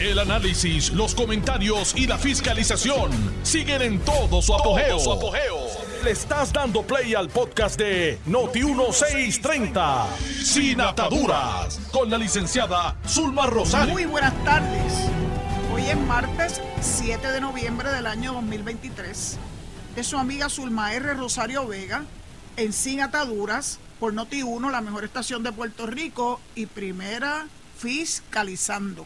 El análisis, los comentarios y la fiscalización siguen en todo su apogeo. Le estás dando play al podcast de Noti1630, Sin Ataduras, con la licenciada Zulma Rosario. Muy buenas tardes. Hoy es martes 7 de noviembre del año 2023. Es su amiga Zulma R. Rosario Vega en Sin Ataduras por Noti1, la mejor estación de Puerto Rico y primera fiscalizando.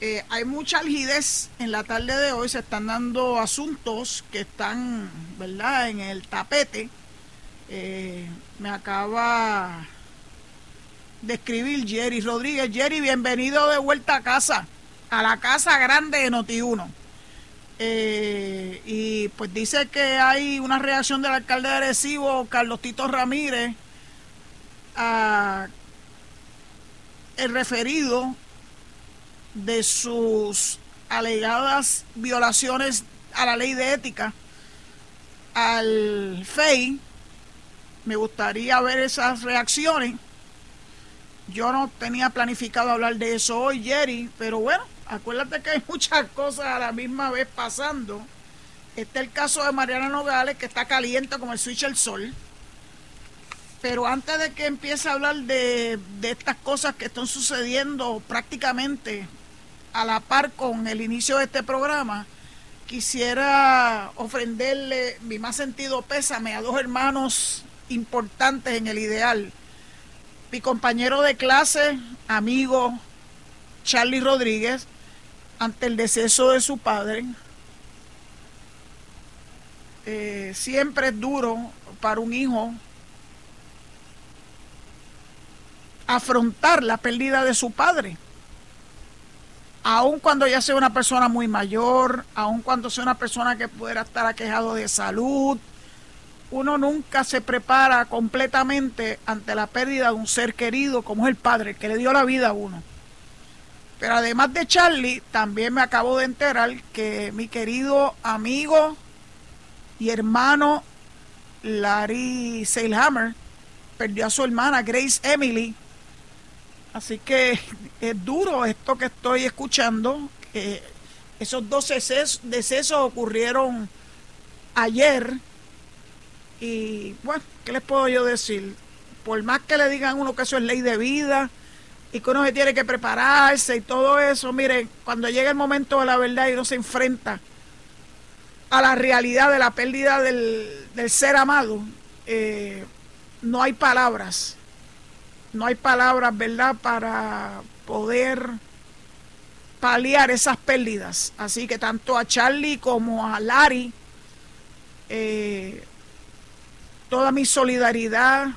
Eh, hay mucha algidez en la tarde de hoy, se están dando asuntos que están, ¿verdad?, en el tapete. Eh, me acaba de escribir Jerry Rodríguez. Jerry, bienvenido de vuelta a casa, a la casa grande de Noti1. Eh, y pues dice que hay una reacción del alcalde de Arecibo, Carlos Tito Ramírez, a el referido de sus alegadas violaciones a la ley de ética al FEI. Me gustaría ver esas reacciones. Yo no tenía planificado hablar de eso hoy, Jerry, pero bueno, acuérdate que hay muchas cosas a la misma vez pasando. Este es el caso de Mariana Nogales, que está caliente como el switch del sol. Pero antes de que empiece a hablar de, de estas cosas que están sucediendo prácticamente a la par con el inicio de este programa, quisiera ofrenderle mi más sentido pésame a dos hermanos importantes en el ideal. Mi compañero de clase, amigo Charlie Rodríguez, ante el deceso de su padre. Eh, siempre es duro para un hijo afrontar la pérdida de su padre. Aun cuando ya sea una persona muy mayor, aun cuando sea una persona que pudiera estar aquejado de salud, uno nunca se prepara completamente ante la pérdida de un ser querido como es el padre, que le dio la vida a uno. Pero además de Charlie, también me acabo de enterar que mi querido amigo y hermano Larry Seilhammer perdió a su hermana Grace Emily. Así que es duro esto que estoy escuchando. Que esos dos decesos, ocurrieron ayer. Y bueno, ¿qué les puedo yo decir? Por más que le digan a uno que eso es ley de vida, y que uno se tiene que prepararse y todo eso. Miren, cuando llega el momento de la verdad y uno se enfrenta a la realidad de la pérdida del, ser amado, eh, no hay palabras, no hay palabras, ¿verdad?, para poder paliar esas pérdidas. Así que tanto a Charlie como a Larry, eh, toda mi solidaridad,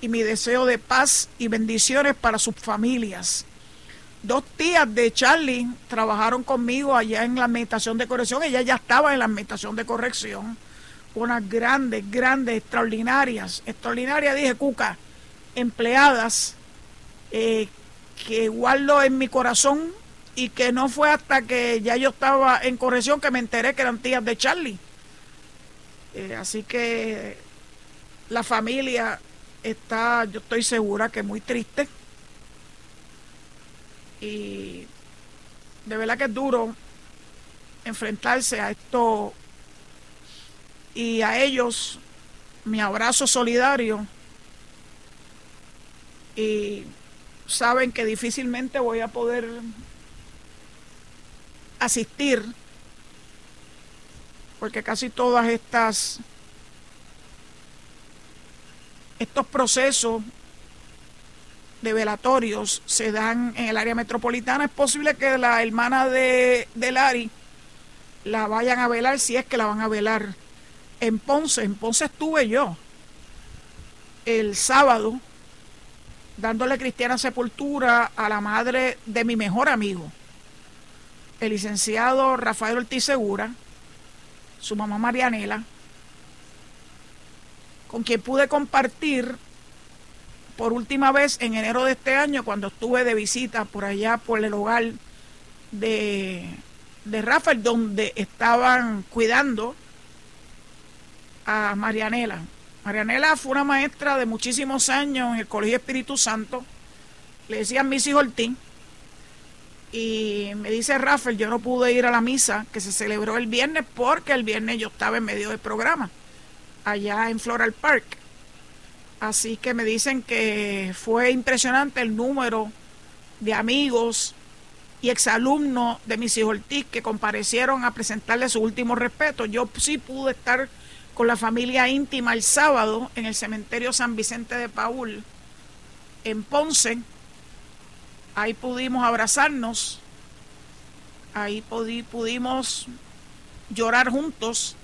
y mi deseo de paz y bendiciones para sus familias. Dos tías de Charlie trabajaron conmigo allá en la administración de corrección. Ella ya estaba en la administración de corrección. Unas grandes, grandes, extraordinarias, extraordinarias, dije Cuca, empleadas eh, que guardo en mi corazón y que no fue hasta que ya yo estaba en corrección que me enteré que eran tías de Charlie. Eh, así que la familia está, yo estoy segura que muy triste. Y de verdad que es duro enfrentarse a esto y a ellos mi abrazo solidario y saben que difícilmente voy a poder asistir porque casi todas estas estos procesos de velatorios se dan en el área metropolitana. Es posible que la hermana de, Lari la vayan a velar si es que la van a velar en Ponce. En Ponce estuve yo el sábado dándole cristiana sepultura a la madre de mi mejor amigo, el licenciado Rafael Ortiz Segura, su mamá Marianela, con quien pude compartir por última vez en enero de este año cuando estuve de visita por allá por el hogar de, de Rafael, donde estaban cuidando a Marianela. Marianela fue una maestra de muchísimos años en el Colegio Espíritu Santo. Le decían Missy Ortiz. Y me dice Rafael, yo no pude ir a la misa que se celebró el viernes porque el viernes yo estaba en medio del programa, allá en Floral Park. Así que me dicen que fue impresionante el número de amigos y exalumnos de mis hijos Ortiz que comparecieron a presentarle su último respeto. Yo sí pude estar con la familia íntima el sábado en el cementerio San Vicente de Paul, en Ponce. Ahí pudimos abrazarnos, ahí pudimos llorar juntos,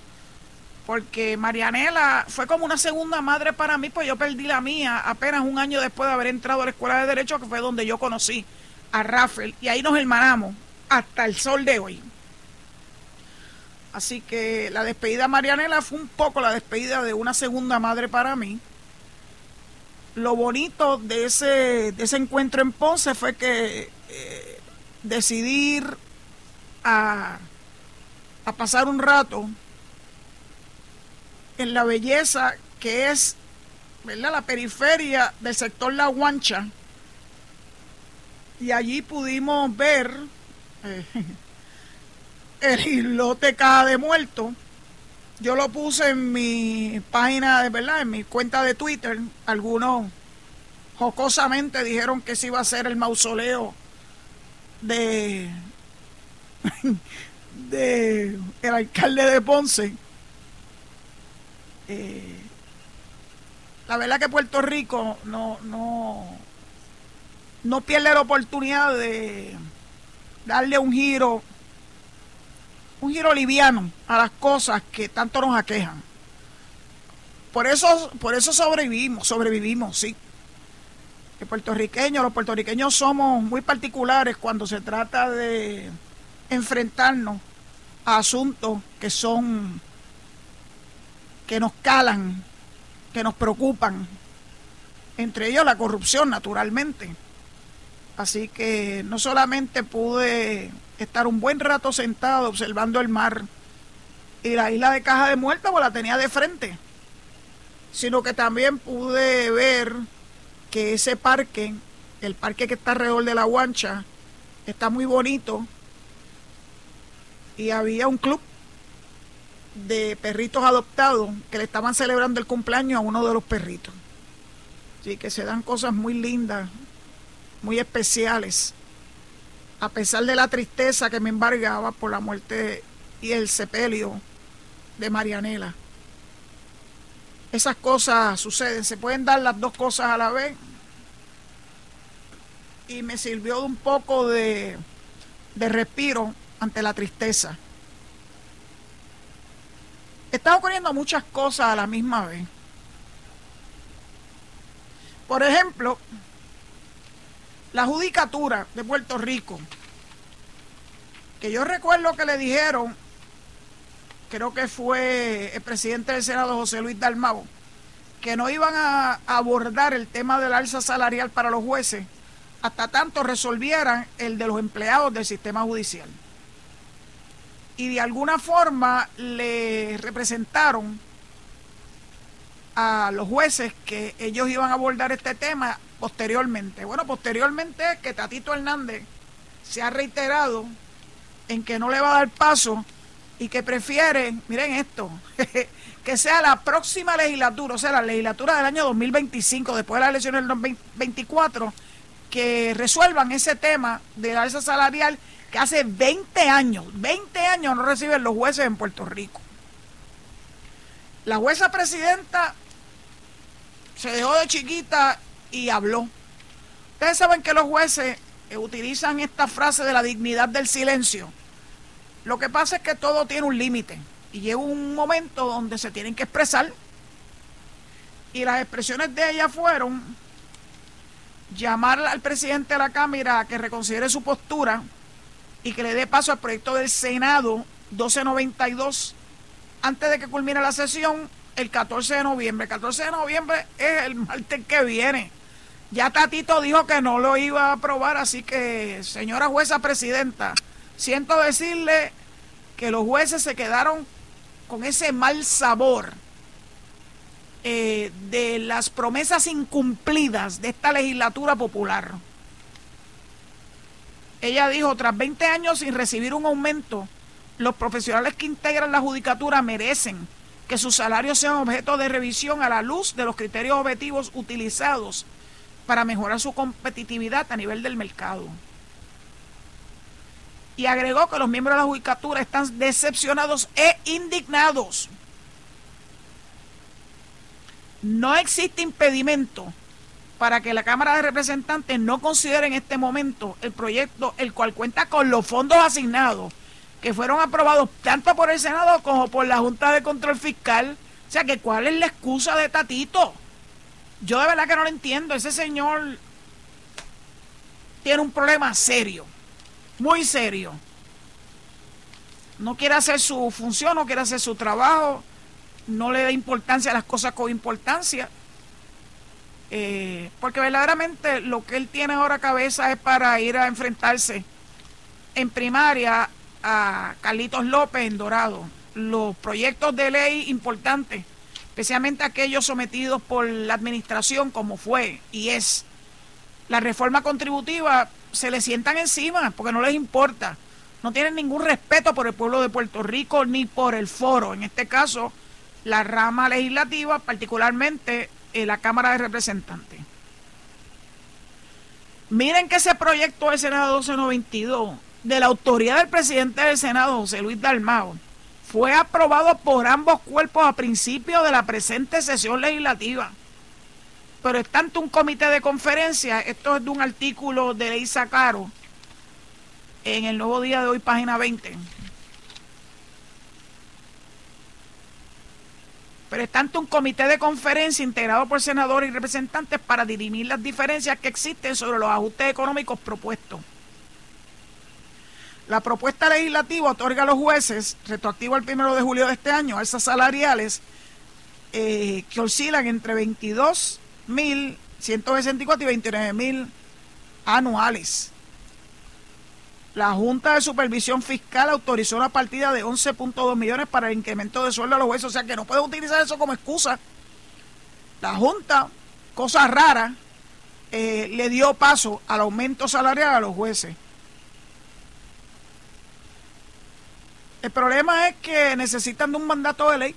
porque Marianela fue como una segunda madre para mí, pues yo perdí la mía apenas un año después de haber entrado a la Escuela de Derecho, que fue donde yo conocí a Rafael, y ahí nos hermanamos hasta el sol de hoy. Así que la despedida de Marianela fue un poco la despedida de una segunda madre para mí. Lo bonito de ese, de ese encuentro en Ponce fue que eh, decidir a, a pasar un rato en la belleza que es ¿verdad? la periferia del sector La Guancha. Y allí pudimos ver eh, el islote caja de muerto. Yo lo puse en mi página de verdad, en mi cuenta de Twitter. Algunos jocosamente dijeron que se iba a ser el mausoleo de, de el alcalde de Ponce. Eh, la verdad que Puerto Rico no, no, no pierde la oportunidad de darle un giro un giro liviano a las cosas que tanto nos aquejan. Por eso, por eso sobrevivimos, sobrevivimos, sí. Que puertorriqueños, los puertorriqueños somos muy particulares cuando se trata de enfrentarnos a asuntos que son, que nos calan, que nos preocupan. Entre ellos la corrupción, naturalmente. Así que no solamente pude estar un buen rato sentado observando el mar. Y la isla de Caja de Muertos, pues la tenía de frente, sino que también pude ver que ese parque, el parque que está alrededor de la guancha, está muy bonito. Y había un club de perritos adoptados que le estaban celebrando el cumpleaños a uno de los perritos. Así que se dan cosas muy lindas, muy especiales a pesar de la tristeza que me embargaba por la muerte y el sepelio de Marianela. Esas cosas suceden, se pueden dar las dos cosas a la vez. Y me sirvió de un poco de, de respiro ante la tristeza. Están ocurriendo muchas cosas a la misma vez. Por ejemplo, la judicatura de Puerto Rico, que yo recuerdo que le dijeron, creo que fue el presidente del Senado, José Luis Dalmau, que no iban a abordar el tema del alza salarial para los jueces hasta tanto resolvieran el de los empleados del sistema judicial. Y de alguna forma le representaron a los jueces que ellos iban a abordar este tema posteriormente. Bueno, posteriormente que Tatito Hernández se ha reiterado en que no le va a dar paso y que prefieren, miren esto, que sea la próxima legislatura, o sea, la legislatura del año 2025, después de las elecciones del 2024, que resuelvan ese tema de la alza salarial que hace 20 años, 20 años no reciben los jueces en Puerto Rico. La jueza presidenta se dejó de chiquita y habló. Ustedes saben que los jueces eh, utilizan esta frase de la dignidad del silencio. Lo que pasa es que todo tiene un límite y llega un momento donde se tienen que expresar. Y las expresiones de ella fueron llamar al presidente de la Cámara a que reconsidere su postura y que le dé paso al proyecto del Senado 1292 antes de que culmine la sesión el 14 de noviembre. El 14 de noviembre es el martes que viene. Ya Tatito dijo que no lo iba a aprobar, así que, señora jueza presidenta, siento decirle que los jueces se quedaron con ese mal sabor eh, de las promesas incumplidas de esta legislatura popular. ella dijo, tras 20 años sin recibir un aumento, los profesionales que integran la judicatura merecen que sus salarios sean objeto de revisión a la luz de los criterios objetivos utilizados para mejorar su competitividad a nivel del mercado. Y agregó que los miembros de la judicatura están decepcionados e indignados. No existe impedimento para que la Cámara de Representantes no considere en este momento el proyecto, el cual cuenta con los fondos asignados que fueron aprobados tanto por el Senado como por la Junta de Control Fiscal. O sea, que cuál es la excusa de Tatito. Yo de verdad que no lo entiendo. Ese señor tiene un problema serio, muy serio. No quiere hacer su función, no quiere hacer su trabajo, no le da importancia a las cosas con importancia. Eh, porque verdaderamente lo que él tiene ahora cabeza es para ir a enfrentarse en primaria a Carlitos López en Dorado. Los proyectos de ley importantes, especialmente aquellos sometidos por la administración, como fue y es la reforma contributiva, se le sientan encima porque no les importa. No tienen ningún respeto por el pueblo de Puerto Rico ni por el foro. En este caso, la rama legislativa, particularmente en la Cámara de Representantes. Miren que ese proyecto del Senado 1292 de la autoridad del presidente del Senado, José Luis Dalmao, fue aprobado por ambos cuerpos a principio de la presente sesión legislativa. Pero es tanto un comité de conferencia, esto es de un artículo de ley Sacaro, en el nuevo día de hoy, página 20. Pero es tanto un comité de conferencia integrado por senadores y representantes para dirimir las diferencias que existen sobre los ajustes económicos propuestos. La propuesta legislativa otorga a los jueces, retroactivo al primero de julio de este año, alzas salariales eh, que oscilan entre 22.164 y 29.000 anuales. La Junta de Supervisión Fiscal autorizó una partida de 11.2 millones para el incremento de sueldo a los jueces, o sea que no puede utilizar eso como excusa. La Junta, cosa rara, eh, le dio paso al aumento salarial a los jueces. El problema es que necesitan de un mandato de ley.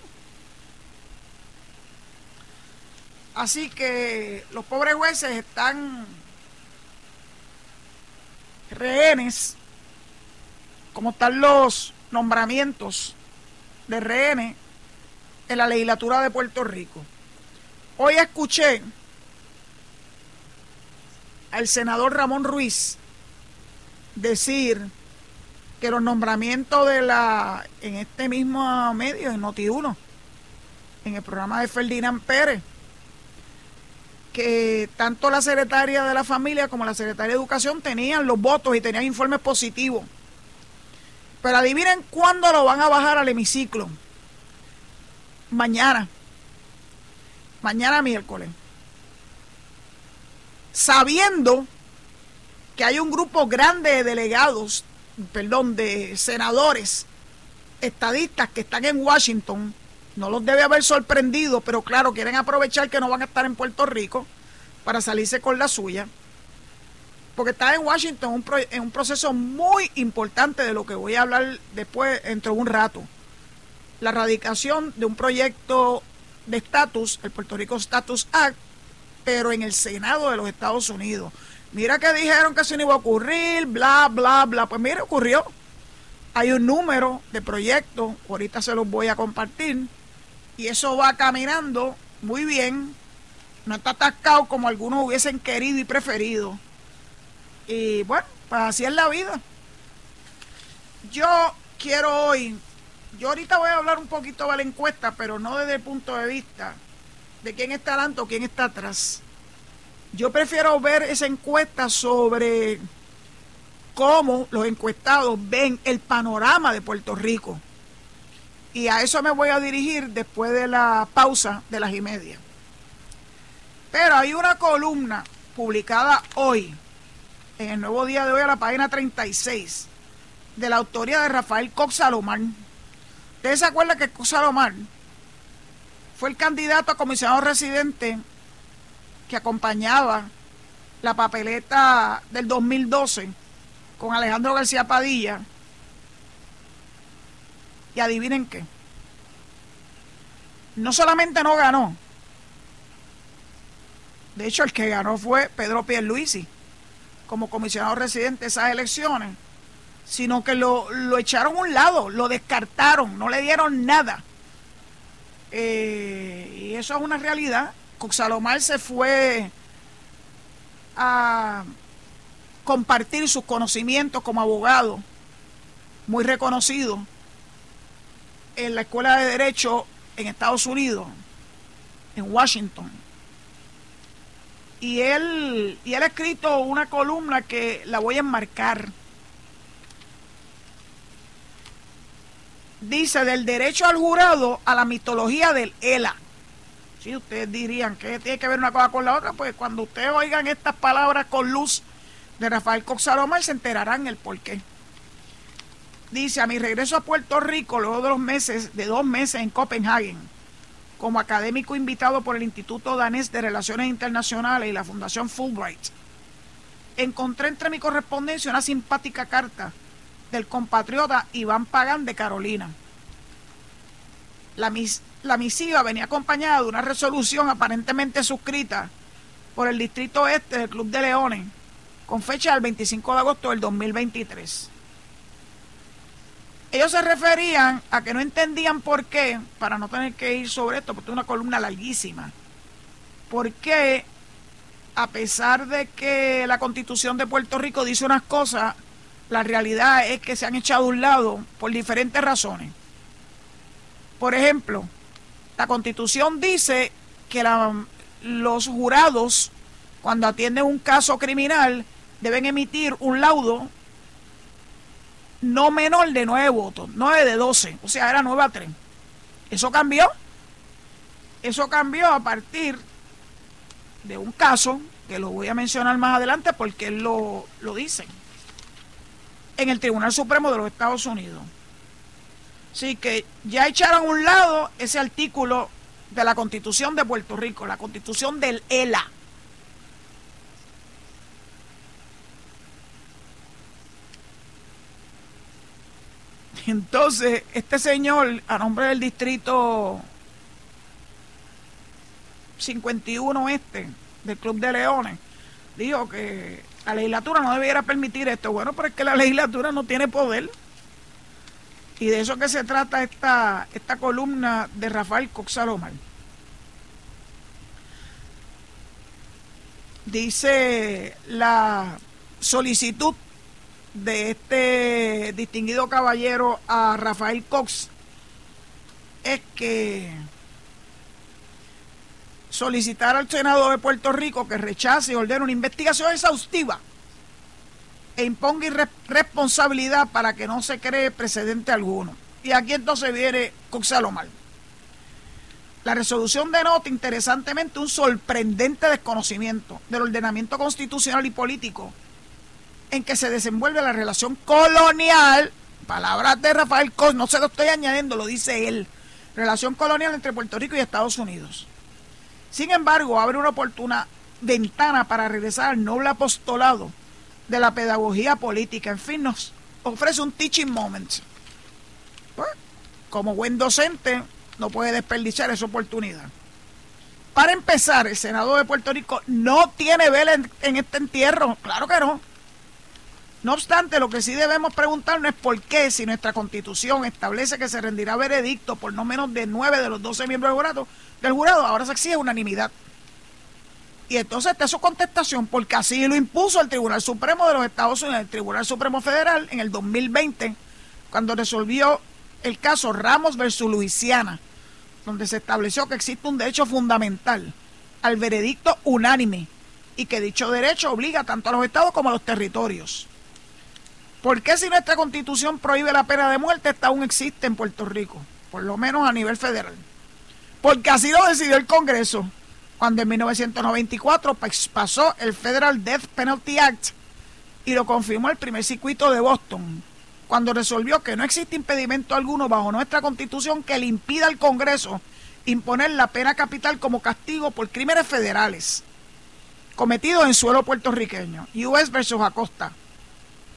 Así que los pobres jueces están rehenes, como están los nombramientos de rehenes en la legislatura de Puerto Rico. Hoy escuché al senador Ramón Ruiz decir que los nombramientos de la en este mismo medio, en Noti1, en el programa de Ferdinand Pérez, que tanto la secretaria de la familia como la secretaria de educación tenían los votos y tenían informes positivos. Pero adivinen cuándo lo van a bajar al hemiciclo. Mañana. Mañana miércoles. Sabiendo que hay un grupo grande de delegados perdón, de senadores estadistas que están en Washington, no los debe haber sorprendido, pero claro, quieren aprovechar que no van a estar en Puerto Rico para salirse con la suya, porque está en Washington en un proceso muy importante de lo que voy a hablar después, dentro de un rato. La radicación de un proyecto de estatus, el Puerto Rico Status Act, pero en el Senado de los Estados Unidos. Mira que dijeron que eso no iba a ocurrir, bla, bla, bla. Pues mire, ocurrió. Hay un número de proyectos, ahorita se los voy a compartir, y eso va caminando muy bien. No está atascado como algunos hubiesen querido y preferido. Y bueno, pues así es la vida. Yo quiero hoy, yo ahorita voy a hablar un poquito de la encuesta, pero no desde el punto de vista de quién está adelante o quién está atrás yo prefiero ver esa encuesta sobre cómo los encuestados ven el panorama de Puerto Rico. Y a eso me voy a dirigir después de la pausa de las y media. Pero hay una columna publicada hoy, en el nuevo día de hoy, a la página 36, de la autoría de Rafael Cox Salomán. ¿Ustedes se acuerdan que Cox Salomán fue el candidato a comisionado residente que acompañaba la papeleta del 2012 con Alejandro García Padilla. Y adivinen qué. No solamente no ganó, de hecho el que ganó fue Pedro Pierluisi como comisionado residente de esas elecciones, sino que lo, lo echaron a un lado, lo descartaron, no le dieron nada. Eh, y eso es una realidad. Coxalomar se fue a compartir sus conocimientos como abogado, muy reconocido, en la Escuela de Derecho en Estados Unidos, en Washington. Y él, y él ha escrito una columna que la voy a enmarcar. Dice del derecho al jurado a la mitología del ELA. Si ustedes dirían que tiene que ver una cosa con la otra, pues cuando ustedes oigan estas palabras con luz de Rafael Coxalomar se enterarán el por qué. Dice, a mi regreso a Puerto Rico, luego de los meses, de dos meses en Copenhague, como académico invitado por el Instituto Danés de Relaciones Internacionales y la Fundación Fulbright, encontré entre mi correspondencia una simpática carta del compatriota Iván Pagán de Carolina. La, la misiva venía acompañada de una resolución aparentemente suscrita por el Distrito Este del Club de Leones, con fecha del 25 de agosto del 2023. Ellos se referían a que no entendían por qué, para no tener que ir sobre esto, porque es una columna larguísima, por qué, a pesar de que la constitución de Puerto Rico dice unas cosas, la realidad es que se han echado a un lado por diferentes razones. Por ejemplo, la constitución dice que los jurados, cuando atienden un caso criminal, deben emitir un laudo no menor de nueve votos, nueve de doce, o sea, era nueve a tres. Eso cambió. Eso cambió a partir de un caso que lo voy a mencionar más adelante porque él lo, lo dice en el Tribunal Supremo de los Estados Unidos. Así que ya echaron a un lado ese artículo de la Constitución de Puerto Rico, la Constitución del ELA. Entonces, este señor, a nombre del distrito 51 este, del Club de Leones, dijo que la legislatura no debiera permitir esto. Bueno, pero es que la legislatura no tiene poder. Y de eso que se trata esta, esta columna de Rafael Coxalomar. Dice la solicitud de este distinguido caballero a Rafael Cox es que solicitar al Senado de Puerto Rico que rechace y ordene una investigación exhaustiva e imponga responsabilidad para que no se cree precedente alguno. Y aquí entonces viene Cox mal La resolución denota interesantemente un sorprendente desconocimiento del ordenamiento constitucional y político en que se desenvuelve la relación colonial, palabras de Rafael Cos, no se lo estoy añadiendo, lo dice él, relación colonial entre Puerto Rico y Estados Unidos. Sin embargo, abre una oportuna ventana para regresar al noble apostolado de la pedagogía política. En fin, nos ofrece un teaching moment. Pues, como buen docente, no puede desperdiciar esa oportunidad. Para empezar, el Senado de Puerto Rico no tiene vela en este entierro. Claro que no. No obstante, lo que sí debemos preguntarnos es por qué, si nuestra constitución establece que se rendirá veredicto por no menos de nueve de los doce miembros del jurado, del jurado ahora se exige unanimidad. Y entonces está su contestación, porque así lo impuso el Tribunal Supremo de los Estados Unidos, el Tribunal Supremo Federal, en el 2020, cuando resolvió el caso Ramos versus Luisiana, donde se estableció que existe un derecho fundamental al veredicto unánime y que dicho derecho obliga tanto a los estados como a los territorios. ¿Por qué si nuestra constitución prohíbe la pena de muerte, esta aún existe en Puerto Rico? Por lo menos a nivel federal. Porque así lo decidió el Congreso, cuando en 1994 pasó el Federal Death Penalty Act y lo confirmó el primer circuito de Boston, cuando resolvió que no existe impedimento alguno bajo nuestra constitución que le impida al Congreso imponer la pena capital como castigo por crímenes federales cometidos en suelo puertorriqueño. US versus Acosta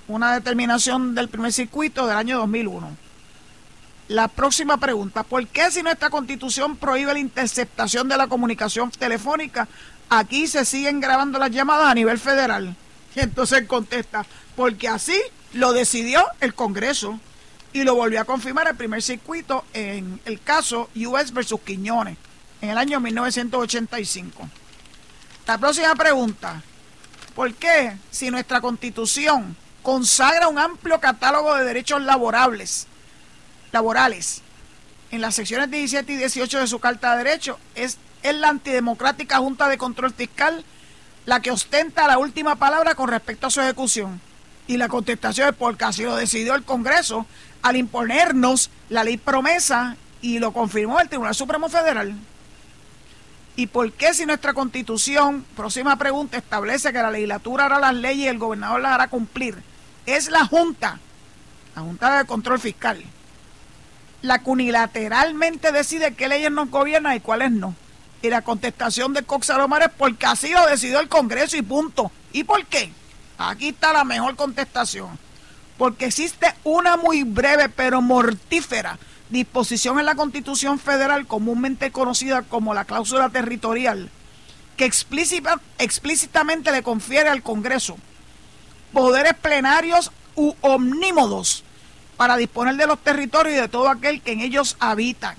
una determinación del primer circuito del año 2001. La próxima pregunta, ¿por qué si nuestra constitución prohíbe la interceptación de la comunicación telefónica, aquí se siguen grabando las llamadas a nivel federal? Y entonces contesta, porque así lo decidió el Congreso y lo volvió a confirmar el primer circuito en el caso US versus Quiñones en el año 1985. La próxima pregunta, ¿por qué si nuestra constitución consagra un amplio catálogo de derechos laborables, laborales en las secciones 17 y 18 de su Carta de Derechos, es, es la antidemocrática Junta de Control Fiscal la que ostenta la última palabra con respecto a su ejecución. Y la contestación es porque así lo decidió el Congreso al imponernos la ley promesa y lo confirmó el Tribunal Supremo Federal. ¿Y por qué si nuestra constitución, próxima pregunta, establece que la legislatura hará las leyes y el gobernador las hará cumplir? Es la Junta, la Junta de Control Fiscal, la que unilateralmente decide qué leyes nos gobiernan y cuáles no. Y la contestación de Cox Salomar es porque así lo decidió el Congreso y punto. ¿Y por qué? Aquí está la mejor contestación. Porque existe una muy breve pero mortífera disposición en la Constitución Federal, comúnmente conocida como la cláusula territorial, que explícitamente le confiere al Congreso poderes plenarios u omnímodos para disponer de los territorios y de todo aquel que en ellos habitan.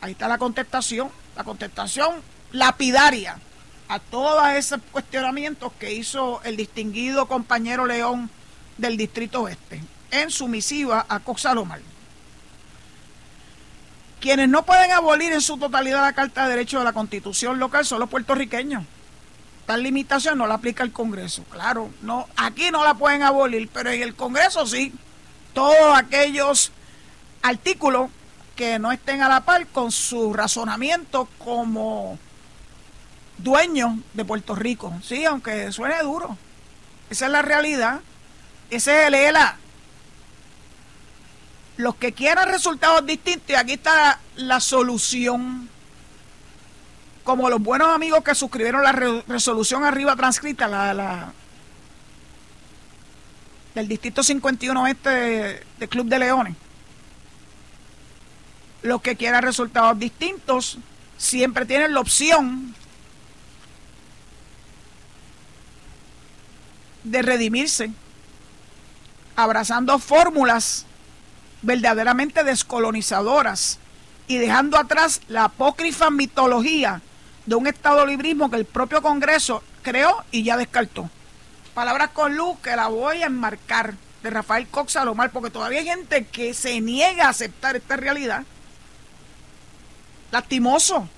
Ahí está la contestación, la contestación lapidaria a todos esos cuestionamientos que hizo el distinguido compañero León del Distrito Oeste en su misiva a Coxalomar. Quienes no pueden abolir en su totalidad la Carta de Derechos de la Constitución local son los puertorriqueños. Tal limitación no la aplica el Congreso. Claro, no, aquí no la pueden abolir, pero en el Congreso sí. Todos aquellos artículos que no estén a la par con su razonamiento como dueños de Puerto Rico. Sí, aunque suene duro. Esa es la realidad. Ese es el ELA. Los que quieran resultados distintos, y aquí está la, solución. Como los buenos amigos que suscribieron la resolución arriba transcrita, la, la del Distrito 51 este de Club de Leones los que quieran resultados distintos siempre tienen la opción de redimirse, abrazando fórmulas verdaderamente descolonizadoras y dejando atrás la apócrifa mitología de un Estado librismo que el propio Congreso creó y ya descartó. Palabras con luz que la voy a enmarcar de Rafael Cox Salomar, porque todavía hay gente que se niega a aceptar esta realidad lastimoso.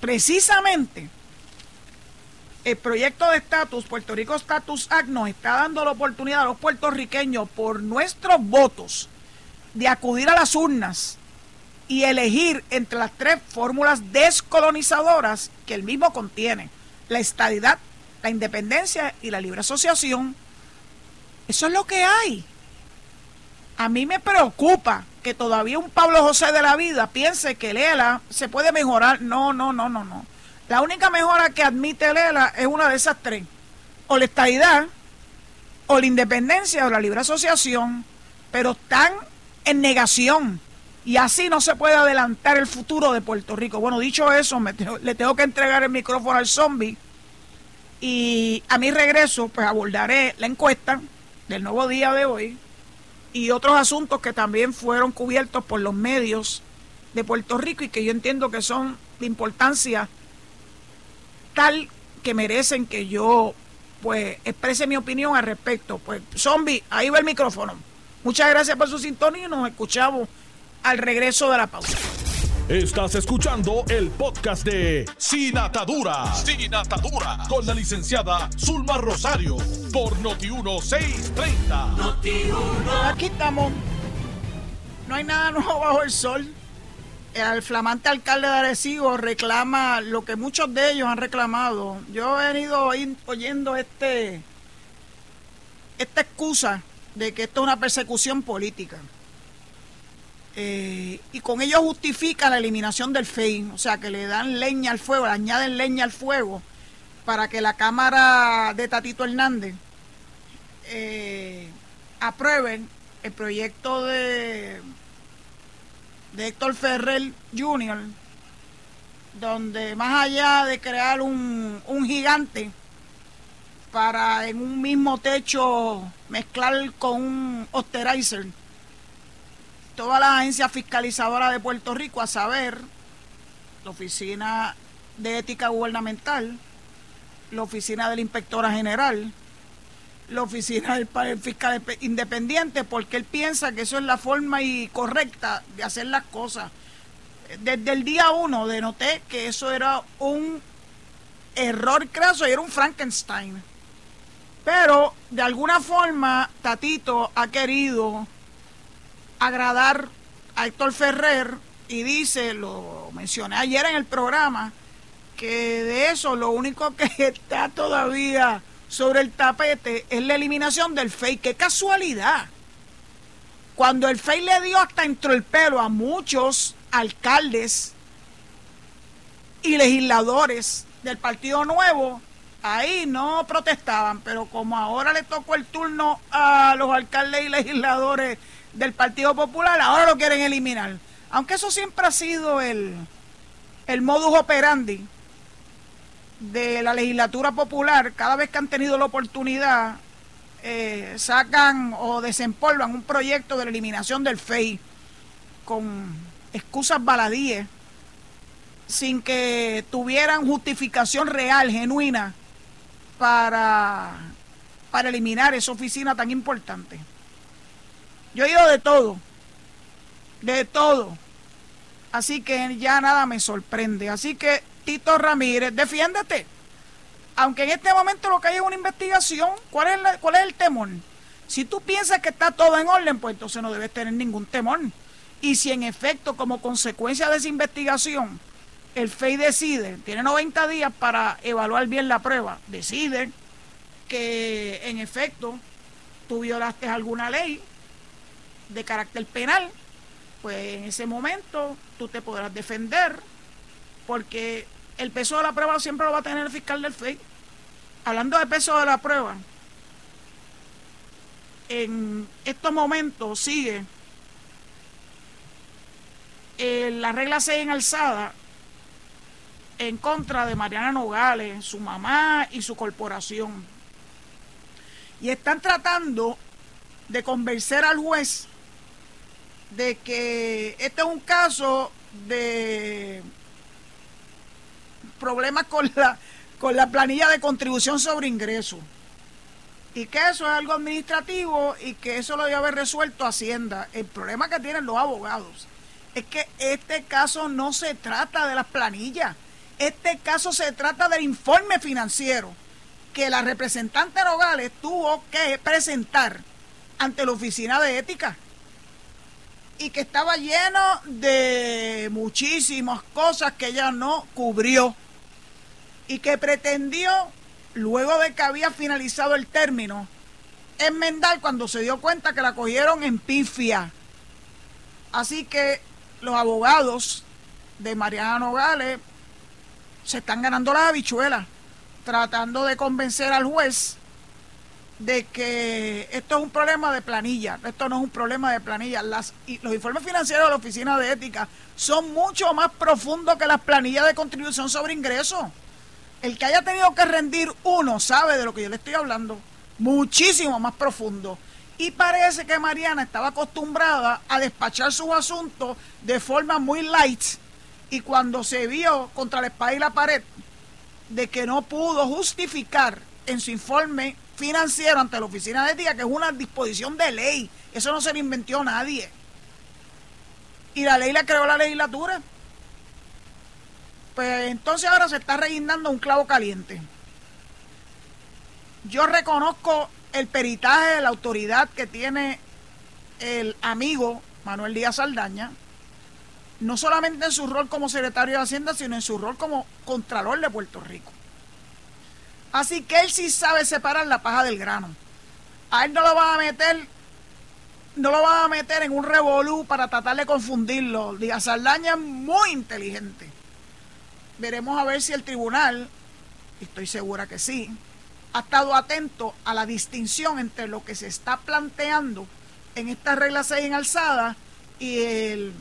Precisamente el proyecto de estatus, Puerto Rico Status Act, nos está dando la oportunidad a los puertorriqueños por nuestros votos de acudir a las urnas y elegir entre las tres fórmulas descolonizadoras que el mismo contiene, la estadidad, la independencia y la libre asociación. Eso es lo que hay. A mí me preocupa que todavía un Pablo José de la vida piense que Lela se puede mejorar. No, no, no, no, no. La única mejora que admite Lela es una de esas tres. O la estadidad, o la independencia, o la libre asociación. Pero están en negación. Y así no se puede adelantar el futuro de Puerto Rico. Bueno, dicho eso, le tengo que entregar el micrófono al zombie. Y a mi regreso, pues abordaré la encuesta del nuevo día de hoy y otros asuntos que también fueron cubiertos por los medios de Puerto Rico y que yo entiendo que son de importancia tal que merecen que yo pues exprese mi opinión al respecto. Pues zombie, ahí va el micrófono. Muchas gracias por su sintonía y nos escuchamos al regreso de la pausa. Estás escuchando el podcast de Sin Atadura. Sin Atadura. Con la licenciada Zulma Rosario. Por Noti1630. Noti Aquí estamos. No hay nada nuevo bajo el sol. El flamante alcalde de Arecibo reclama lo que muchos de ellos han reclamado. Yo he venido oyendo este esta excusa de que esto es una persecución política. Eh, y con ello justifica la eliminación del FEI, o sea que le dan leña al fuego, le añaden leña al fuego para que la Cámara de Tatito Hernández eh, aprueben el proyecto de, de Héctor Ferrer Jr., donde más allá de crear un, un gigante para en un mismo techo mezclar con un osterizer toda la agencia fiscalizadora de Puerto Rico, a saber, la Oficina de Ética Gubernamental, la Oficina de la Inspectora General, la Oficina del Fiscal Independiente, porque él piensa que eso es la forma y correcta de hacer las cosas. Desde el día uno denoté que eso era un error craso y era un Frankenstein. Pero de alguna forma Tatito ha querido agradar a Héctor Ferrer y dice, lo mencioné ayer en el programa, que de eso lo único que está todavía sobre el tapete es la eliminación del FEI. ¡Qué casualidad! Cuando el FEI le dio hasta entró el pelo a muchos alcaldes y legisladores del Partido Nuevo, ahí no protestaban, pero como ahora le tocó el turno a los alcaldes y legisladores del Partido Popular, ahora lo quieren eliminar. Aunque eso siempre ha sido el, el modus operandi de la legislatura popular, cada vez que han tenido la oportunidad, eh, sacan o desempolvan un proyecto de la eliminación del FEI con excusas baladíes, sin que tuvieran justificación real, genuina, para, para eliminar esa oficina tan importante. Yo he oído de todo, de todo. Así que ya nada me sorprende. Así que, Tito Ramírez, defiéndete. Aunque en este momento lo que hay es una investigación, ¿cuál es, cuál es el temor? Si tú piensas que está todo en orden, pues entonces no debes tener ningún temor. Y si en efecto, como consecuencia de esa investigación, el FEI decide, tiene 90 días para evaluar bien la prueba, decide que en efecto tú violaste alguna ley, de carácter penal, pues en ese momento tú te podrás defender porque el peso de la prueba siempre lo va a tener el fiscal del FEI. Hablando de peso de la prueba, en estos momentos sigue eh, la regla 6 en alzada en contra de Mariana Nogales, su mamá y su corporación. Y están tratando de convencer al juez de que este es un caso de problemas con la, con la planilla de contribución sobre ingresos. Y que eso es algo administrativo y que eso lo debe haber resuelto Hacienda. El problema que tienen los abogados es que este caso no se trata de las planillas. Este caso se trata del informe financiero que la representante Nogales tuvo que presentar ante la oficina de ética y que estaba lleno de muchísimas cosas que ella no cubrió y que pretendió, luego de que había finalizado el término, enmendar cuando se dio cuenta que la cogieron en pifia. Así que los abogados de Mariana Nogales se están ganando las habichuelas, tratando de convencer al juez de que esto es un problema de planilla, esto no es un problema de planilla. Las, los informes financieros de la Oficina de Ética son mucho más profundos que las planillas de contribución sobre ingresos. El que haya tenido que rendir uno sabe de lo que yo le estoy hablando, muchísimo más profundo. Y parece que Mariana estaba acostumbrada a despachar sus asuntos de forma muy light y cuando se vio contra la espalda y la pared de que no pudo justificar en su informe financiero ante la Oficina de Ética, que es una disposición de ley. Eso no se lo inventó nadie. Y la ley la creó la legislatura. Pues entonces ahora se está reguindando un clavo caliente. Yo reconozco el peritaje de la autoridad que tiene el amigo Manuel Díaz Saldaña, no solamente en su rol como secretario de Hacienda, sino en su rol como Contralor de Puerto Rico. Así que él sí sabe separar la paja del grano. A él no lo van a meter, no lo van a meter en un revolú para tratar de confundirlo. Díaz Saldaña es muy inteligente. Veremos a ver si el tribunal, estoy segura que sí, ha estado atento a la distinción entre lo que se está planteando en esta regla 6 en alzada y el,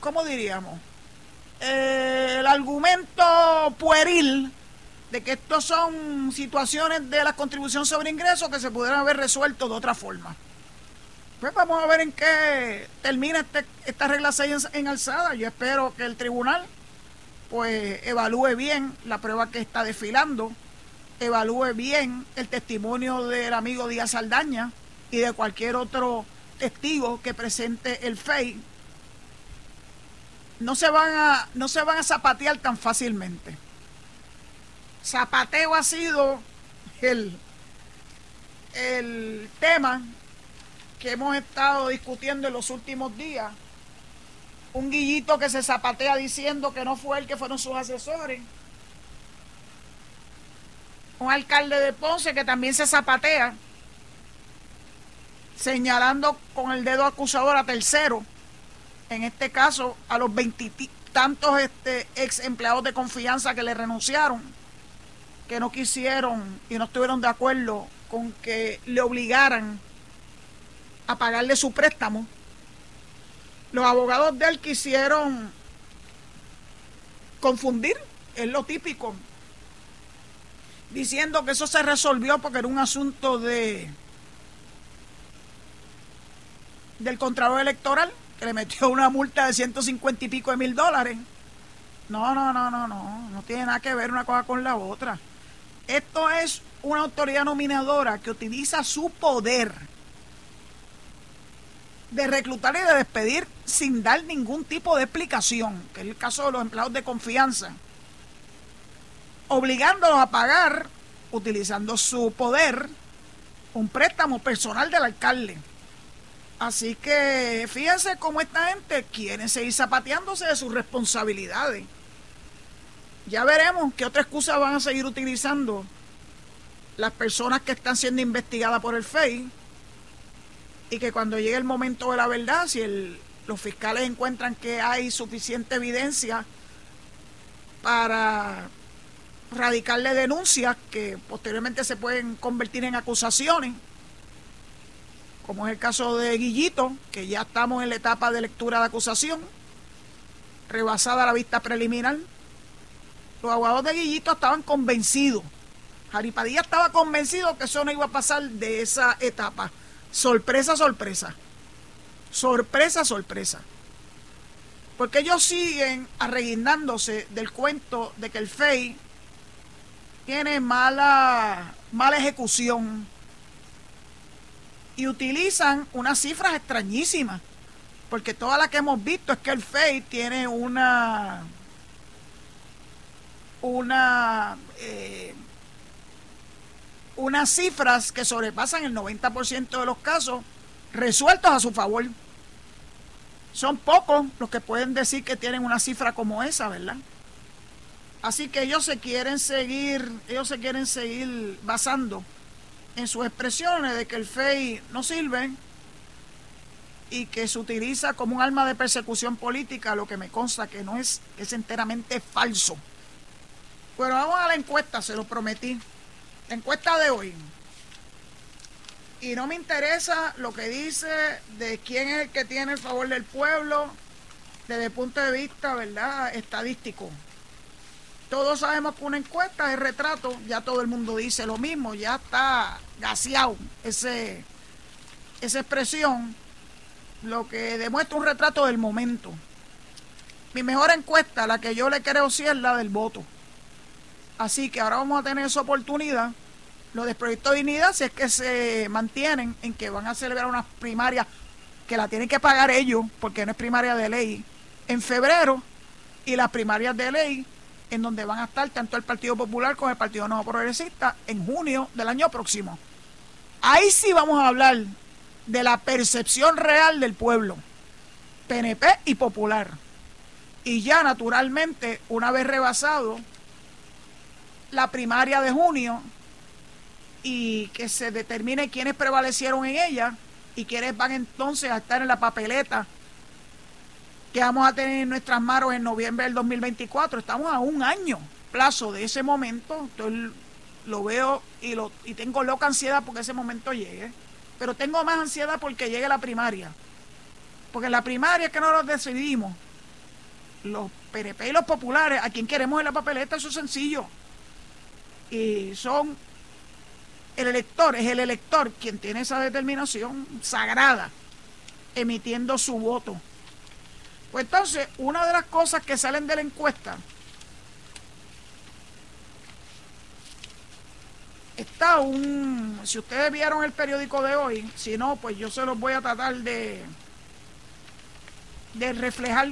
¿cómo diríamos? el argumento pueril de que estos son situaciones de la contribución sobre ingresos que se pudieran haber resuelto de otra forma. Pues vamos a ver en qué termina este, esta regla 6 en, alzada. Yo espero que el tribunal pues evalúe bien la prueba que está desfilando, evalúe bien el testimonio del amigo Díaz Saldaña y de cualquier otro testigo que presente el FEI. No se van a, no se van a zapatear tan fácilmente. Zapateo ha sido el, el tema que hemos estado discutiendo en los últimos días un guillito que se zapatea diciendo que no fue él que fueron sus asesores. Un alcalde de Ponce que también se zapatea, señalando con el dedo acusador a tercero, en este caso a los veintitantos este, ex empleados de confianza que le renunciaron, que no quisieron y no estuvieron de acuerdo con que le obligaran a pagarle su préstamo los abogados de él quisieron confundir, es lo típico, diciendo que eso se resolvió porque era un asunto de del Contralor Electoral, que le metió una multa de 150 y pico de mil dólares. No, no, no, no, no, no tiene nada que ver una cosa con la otra. Esto es una autoridad nominadora que utiliza su poder de reclutar y de despedir sin dar ningún tipo de explicación, que es el caso de los empleados de confianza, obligándolos a pagar, utilizando su poder, un préstamo personal del alcalde. Así que fíjense cómo esta gente quiere seguir zapateándose de sus responsabilidades. Ya veremos qué otra excusa van a seguir utilizando las personas que están siendo investigadas por el FEI y que cuando llegue el momento de la verdad, si los fiscales encuentran que hay suficiente evidencia para radicarle denuncias que posteriormente se pueden convertir en acusaciones, como es el caso de Guillito, que ya estamos en la etapa de lectura de acusación, rebasada la vista preliminar. Los de Guillito estaban convencidos, Jaripadilla estaba convencido que eso no iba a pasar de esa etapa Sorpresa, sorpresa. Sorpresa, sorpresa. Porque ellos siguen arreguindándose del cuento de que el FEI tiene mala, mala ejecución y utilizan unas cifras extrañísimas. Porque todas las que hemos visto es que el FEI tiene una una eh, unas cifras que sobrepasan el 90% de los casos resueltos a su favor. Son pocos los que pueden decir que tienen una cifra como esa, ¿verdad? Así que ellos se quieren seguir, ellos se quieren seguir basando en sus expresiones de que el FEI no sirve y que se utiliza como un arma de persecución política, lo que me consta que no es, es enteramente falso. Bueno, vamos a la encuesta, se lo prometí encuesta de hoy. Y no me interesa lo que dice de quién es el que tiene el favor del pueblo desde el punto de vista, ¿verdad?, estadístico. Todos sabemos que una encuesta es retrato, ya todo el mundo dice lo mismo, ya está gaseado ese, esa expresión, lo que demuestra un retrato del momento. Mi mejor encuesta, la que yo le creo sí es la del voto. Así que ahora vamos a tener esa oportunidad. Los del proyecto de dignidad, si es que se mantienen en que van a celebrar unas primarias que la tienen que pagar ellos, porque no es primaria de ley, en febrero, y las primarias de ley, en donde van a estar tanto el Partido Popular como el Partido Nuevo Progresista, en junio del año próximo. Ahí sí vamos a hablar de la percepción real del pueblo, PNP y Popular. Y ya naturalmente, una vez rebasado la primaria de junio y que se determine quiénes prevalecieron en ella y quiénes van entonces a estar en la papeleta que vamos a tener en nuestras manos en noviembre del 2024. Estamos a un año plazo de ese momento. Estoy lo veo y, lo, y tengo loca ansiedad porque ese momento llegue. Pero tengo más ansiedad porque llegue la primaria. Porque en la primaria es que no nos decidimos. Los PNP y los populares, a quien queremos en la papeleta, eso es sencillo. Y son el elector, es el elector quien tiene esa determinación sagrada, emitiendo su voto. Pues entonces, una de las cosas que salen de la encuesta está un, si ustedes vieron el periódico de hoy, si no, pues yo se los voy a tratar de, de reflejar.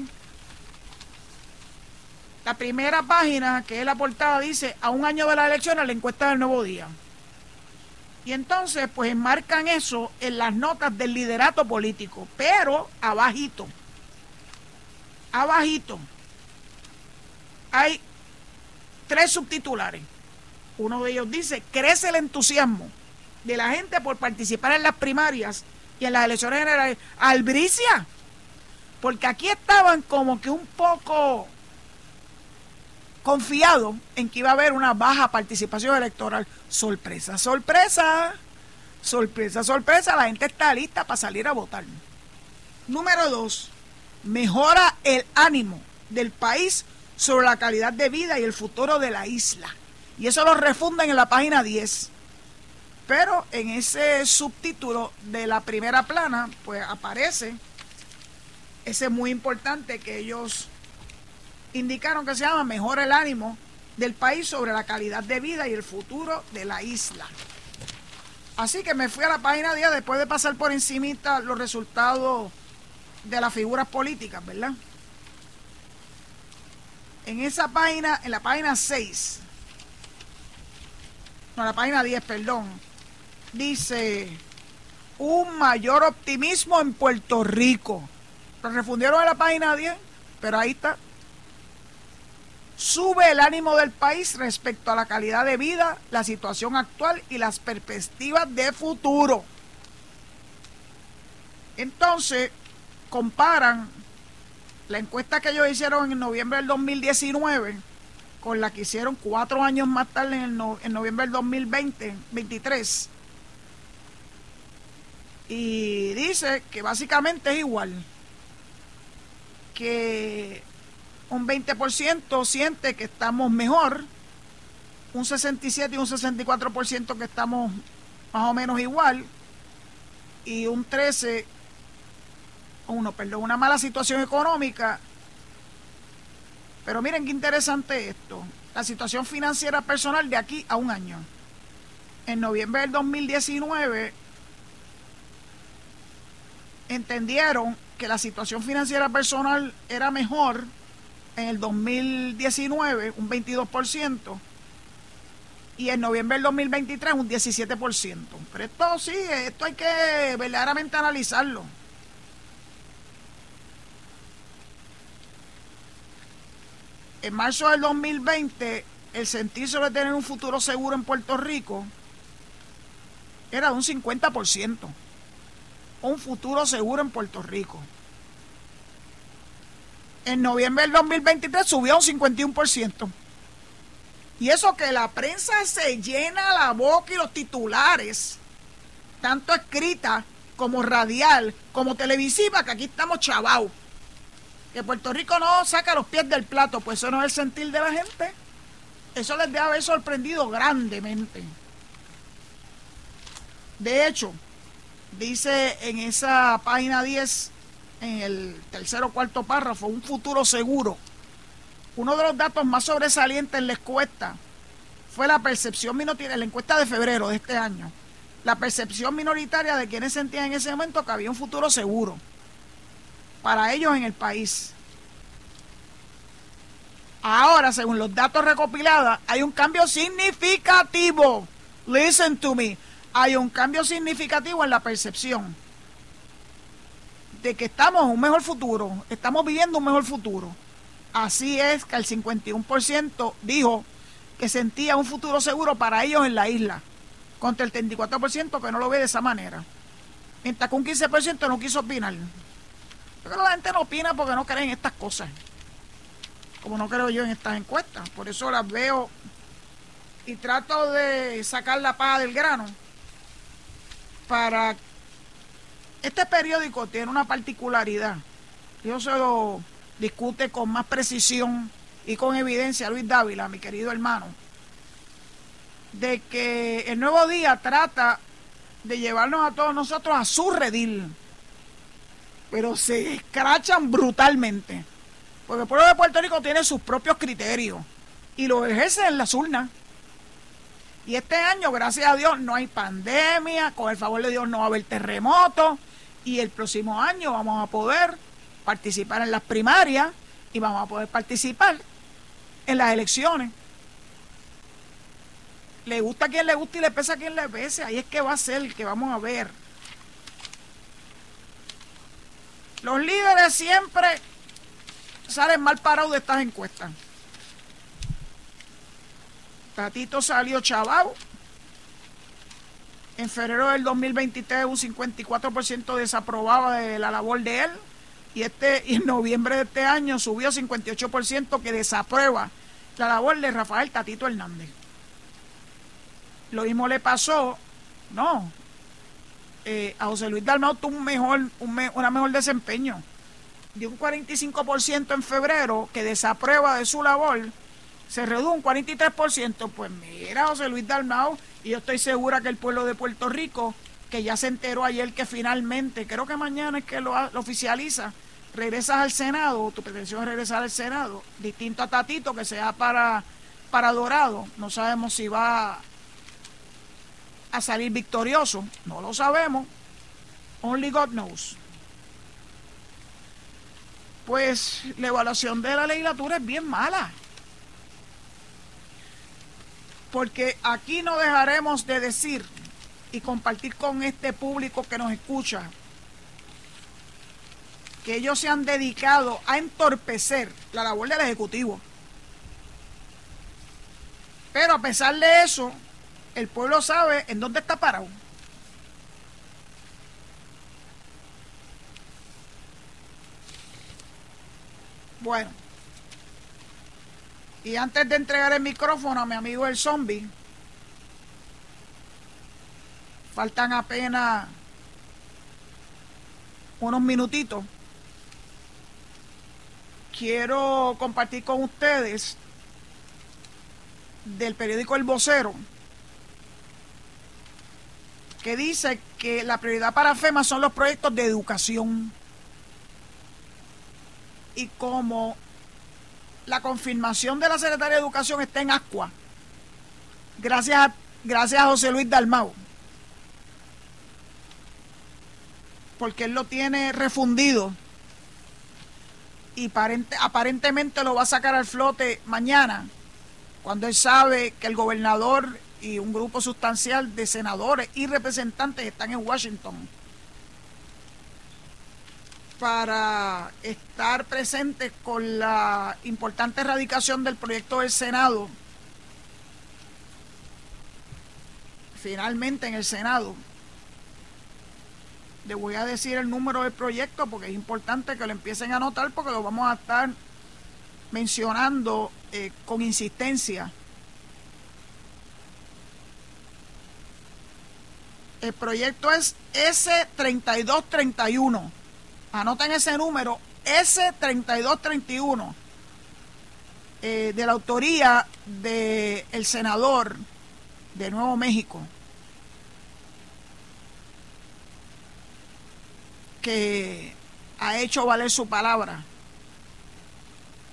La primera página, que es la portada, dice, a un año de la elección, la encuesta del nuevo día. Y entonces, pues enmarcan eso en las notas del liderato político, pero abajito. Abajito. Hay tres subtitulares. Uno de ellos dice, crece el entusiasmo de la gente por participar en las primarias y en las elecciones generales. Albricia, porque aquí estaban como que un poco confiados en que iba a haber una baja participación electoral. Sorpresa, sorpresa, sorpresa, sorpresa, la gente está lista para salir a votar. Número dos, mejora el ánimo del país sobre la calidad de vida y el futuro de la isla. Y eso lo refunden en la página 10. Pero en ese subtítulo de la primera plana, pues aparece ese muy importante que ellos indicaron que se llama Mejor el ánimo del país sobre la calidad de vida y el futuro de la isla. Así que me fui a la página 10 después de pasar por encimita los resultados de las figuras políticas, ¿verdad? En esa página, en la página 6, no, la página 10, perdón, dice un mayor optimismo en Puerto Rico. Lo refundieron en la página 10, pero ahí está. Sube el ánimo del país respecto a la calidad de vida, la situación actual y las perspectivas de futuro. Entonces, comparan la encuesta que ellos hicieron en noviembre del 2019 con la que hicieron cuatro años más tarde en, noviembre del 2020, 23. Y dice que básicamente es igual. Que un 20% siente que estamos mejor, un 67 y un 64% que estamos más o menos igual, y un 13, uno, perdón, una mala situación económica pero miren qué interesante esto. La situación financiera personal de aquí a un año. En noviembre del 2019 entendieron que la situación financiera personal era mejor en el 2019, un 22%, y en noviembre del 2023 un 17%. Pero esto sí, esto hay que verdaderamente analizarlo. en marzo del 2020 el sentirse de tener un futuro seguro en Puerto Rico era de un 50%. Un futuro seguro en Puerto Rico. En noviembre del 2023 subió un 51%. Y eso que la prensa se llena la boca y los titulares, tanto escrita como radial, como televisiva, que aquí estamos chavados que Puerto Rico no saca los pies del plato, pues eso no es el sentir de la gente. Eso les debe haber sorprendido grandemente. De hecho, dice en esa página 10, en el tercer o cuarto párrafo, un futuro seguro. Uno de los datos más sobresalientes en la encuesta fue la percepción minoritaria, la encuesta de febrero de este año, la percepción minoritaria de quienes sentían en ese momento que había un futuro seguro para ellos en el país. Ahora, según los datos recopilados, hay un cambio significativo. Listen to me. Hay un cambio significativo en la percepción de que estamos en un mejor futuro, estamos viviendo un mejor futuro. Así es que el 51% dijo que sentía un futuro seguro para ellos en la isla, contra el 34% que no lo ve de esa manera. Mientras que un 15% no quiso opinar. Pero la gente no opina porque no cree en estas cosas. Como no creo yo en estas encuestas. Por eso las veo y trato de sacar la paja del grano para... Este periódico tiene una particularidad. Yo se lo discute con más precisión y con evidencia Luis Dávila, mi querido hermano, de que el nuevo día trata de llevarnos a todos nosotros a su redil, pero se escrachan brutalmente, porque el pueblo de Puerto Rico tiene sus propios criterios y lo ejerce en las urnas. Y este año, gracias a Dios, no hay pandemia, con el favor de Dios no va a haber terremoto y el próximo año vamos a poder participar en las primarias y vamos a poder participar en las elecciones. Le gusta a quien le gusta y le pesa a quien le pese. Ahí es que va a ser que vamos a ver. Los líderes siempre salen mal parados de estas encuestas. Tatito salió chaval. En febrero del 2023 un 54% desaprobaba de la labor de él. Y, este, en noviembre de este año subió 58% que desaprueba la labor de Rafael Tatito Hernández. Lo mismo le pasó, no, eh, a José Luis Dalmau tuvo un mejor, un una mejor desempeño. De un 45% en febrero que desaprueba de su labor se redujo un 43%. Pues mira, José Luis Dalmau, y yo estoy segura que el pueblo de Puerto Rico, que ya se enteró ayer que finalmente, creo que mañana es que lo, oficializa, regresas al Senado, tu pretensión es regresar al Senado, distinto a Tatito, que sea para, para Dorado. No sabemos si va a salir victorioso, no lo sabemos. Only God knows. Pues la evaluación de la legislatura es bien mala porque aquí no dejaremos de decir y compartir con este público que nos escucha que ellos se han dedicado a entorpecer la labor del Ejecutivo. Pero a pesar de eso, el pueblo sabe en dónde está parado. Bueno, y antes de entregar el micrófono a mi amigo el zombie, faltan apenas unos minutitos. Quiero compartir con ustedes del periódico El Vocero, que dice que la prioridad para FEMA son los proyectos de educación. Y como la confirmación de la Secretaría de Educación está en Ascua, gracias a, gracias a José Luis Dalmau, porque él lo tiene refundido. Y aparentemente lo va a sacar al flote mañana, cuando él sabe que el gobernador y un grupo sustancial de senadores y representantes están en Washington para estar presentes con la importante erradicación del proyecto del Senado, finalmente en el Senado. Le voy a decir el número del proyecto porque es importante que lo empiecen a anotar porque lo vamos a estar mencionando eh, con insistencia. El proyecto es S3231 Anoten ese número, S3231, eh, de la autoría del senador de Nuevo México, que ha hecho valer su palabra.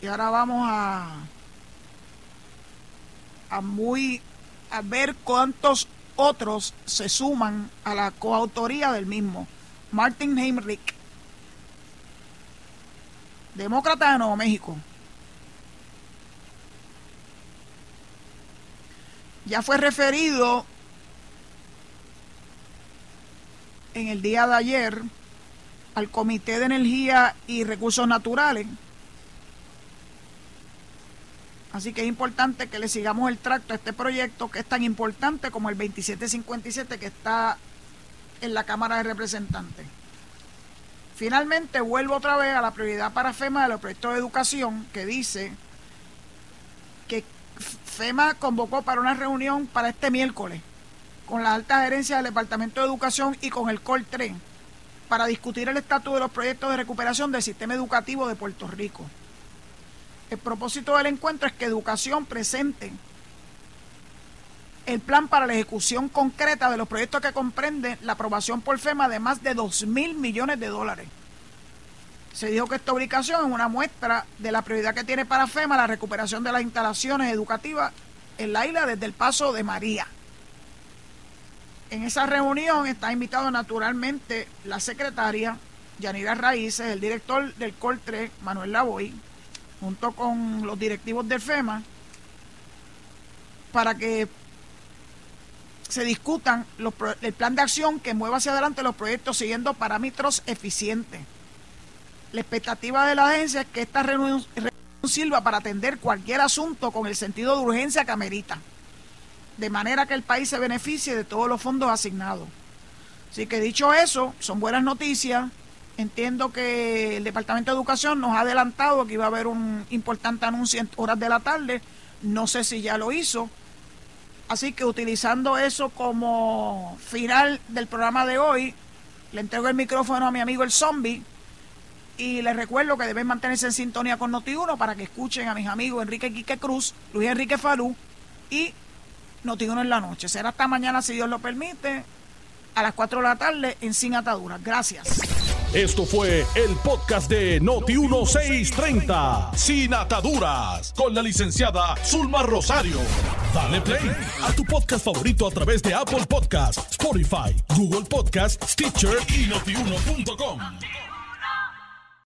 Y ahora vamos a, a muy a ver cuántos otros se suman a la coautoría del mismo. Martin Heinrich demócrata de Nuevo México. Ya fue referido en el día de ayer al Comité de Energía y Recursos Naturales. Así que es importante que le sigamos el tracto a este proyecto que es tan importante como el 2757 que está en la Cámara de Representantes. Finalmente vuelvo otra vez a la prioridad para FEMA de los proyectos de educación que dice que FEMA convocó para una reunión para este miércoles con la alta gerencia del Departamento de Educación y con el COL 3 para discutir el estatus de los proyectos de recuperación del sistema educativo de Puerto Rico. El propósito del encuentro es que Educación presente el plan para la ejecución concreta de los proyectos que comprenden la aprobación por FEMA de más de 2 mil millones de dólares. Se dijo que esta ubicación es una muestra de la prioridad que tiene para FEMA la recuperación de las instalaciones educativas en la isla desde el paso de María. En esa reunión está invitado naturalmente la secretaria Yanira Raíces, el director del COL 3, Manuel Lavoy, junto con los directivos del FEMA, para que se discutan el plan de acción que mueva hacia adelante los proyectos siguiendo parámetros eficientes. La expectativa de la agencia es que esta reunión, sirva para atender cualquier asunto con el sentido de urgencia que amerita, de manera que el país se beneficie de todos los fondos asignados. Así que dicho eso, son buenas noticias. Entiendo que el Departamento de Educación nos ha adelantado que iba a haber un importante anuncio en horas de la tarde. No sé si ya lo hizo Así que utilizando eso como final del programa de hoy, le entrego el micrófono a mi amigo el zombie y les recuerdo que deben mantenerse en sintonía con Noti1 para que escuchen a mis amigos Enrique Quique Cruz, Luis Enrique Falú y Noti1 en la noche. Será hasta mañana, si Dios lo permite, a las 4 de la tarde en Sin Ataduras. Gracias. Esto fue el podcast de Noti1630, Sin Ataduras, con la licenciada Zulma Rosario. Dale play a tu podcast favorito a través de Apple Podcasts, Spotify, Google Podcasts, Stitcher y notiuno.com.